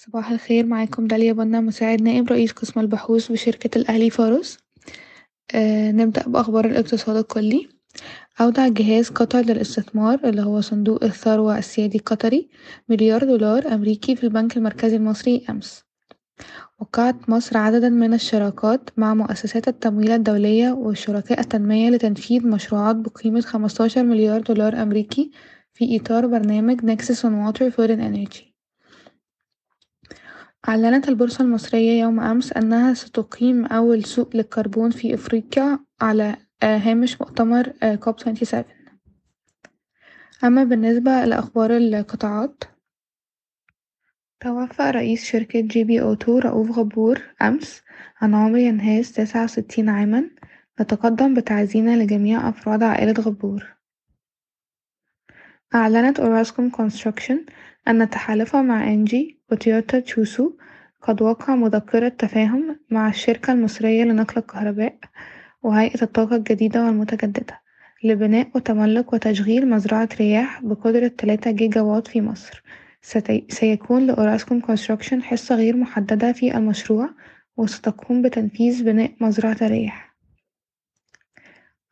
صباح الخير معاكم داليا بنا مساعد نائب رئيس قسم البحوث بشركة الأهلي فارس نبدأ بأخبار الإقتصاد الكلي. أودع جهاز قطر للإستثمار اللي هو صندوق الثروة السيادي القطري مليار دولار أمريكي في البنك المركزي المصري أمس. وقعت مصر عددا من الشراكات مع مؤسسات التمويل الدولية وشركاء التنمية لتنفيذ مشروعات بقيمة خمستاشر مليار دولار أمريكي في إطار برنامج nexus on water food and energy. أعلنت البورصة المصرية يوم أمس أنها ستقيم أول سوق للكربون في إفريقيا على هامش مؤتمر COP 27 أما بالنسبة لأخبار القطاعات توفى رئيس شركة GB Auto رؤوف غبور أمس عن عمر يناهز تسعة وستين عامًا نتقدم بتعازينا لجميع أفراد عائلة غبور. أعلنت Orascom Construction أن تحالفها مع Engie و Toyota Tsusho قد وقع مذكرة تفاهم مع الشركة المصرية لنقل الكهرباء وهيئة الطاقة الجديدة والمتجددة لبناء وتملك وتشغيل مزرعة رياح بقدرة تلاتة جيجا واط في مصر. سيكون ل Orascom Construction حصة غير محددة في المشروع وستقوم بتنفيذ بناء مزرعة الرياح.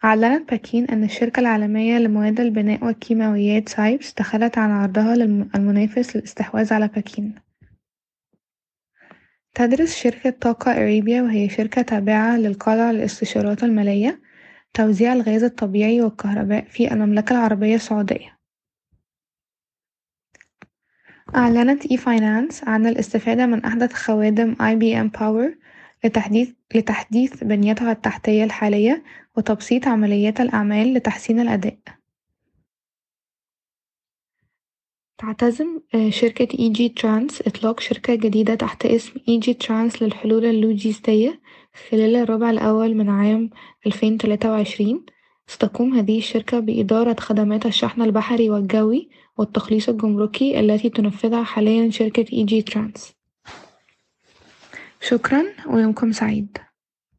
أعلنت بكين أن الشركة العالمية لمواد البناء والكيماويات سايبس تخلت عن عرضها المنافس للاستحواذ على بكين. تدرس شركة طاقة إريبيا وهي شركة تابعة للقلعة للاستشارات المالية توزيع الغاز الطبيعي والكهرباء في المملكة العربية السعودية. أعلنت e-finance عن الاستفادة من أحدث خوادم IBM Power لتحديث, لتحديث بنيتها التحتية الحالية وتبسيط عمليات الأعمال لتحسين الأداء. تعتزم شركة Egytrans إطلاق شركة جديدة تحت اسم Egytrans للحلول اللوجستية خلال الربع الأول من عام ألفين تلاتة وعشرين. ستقوم هذه الشركة بإدارة خدمات الشحن البحري والجوي والتخليص الجمركي التي تنفذها حاليا شركة Egytrans شكرا ويومكم سعيد.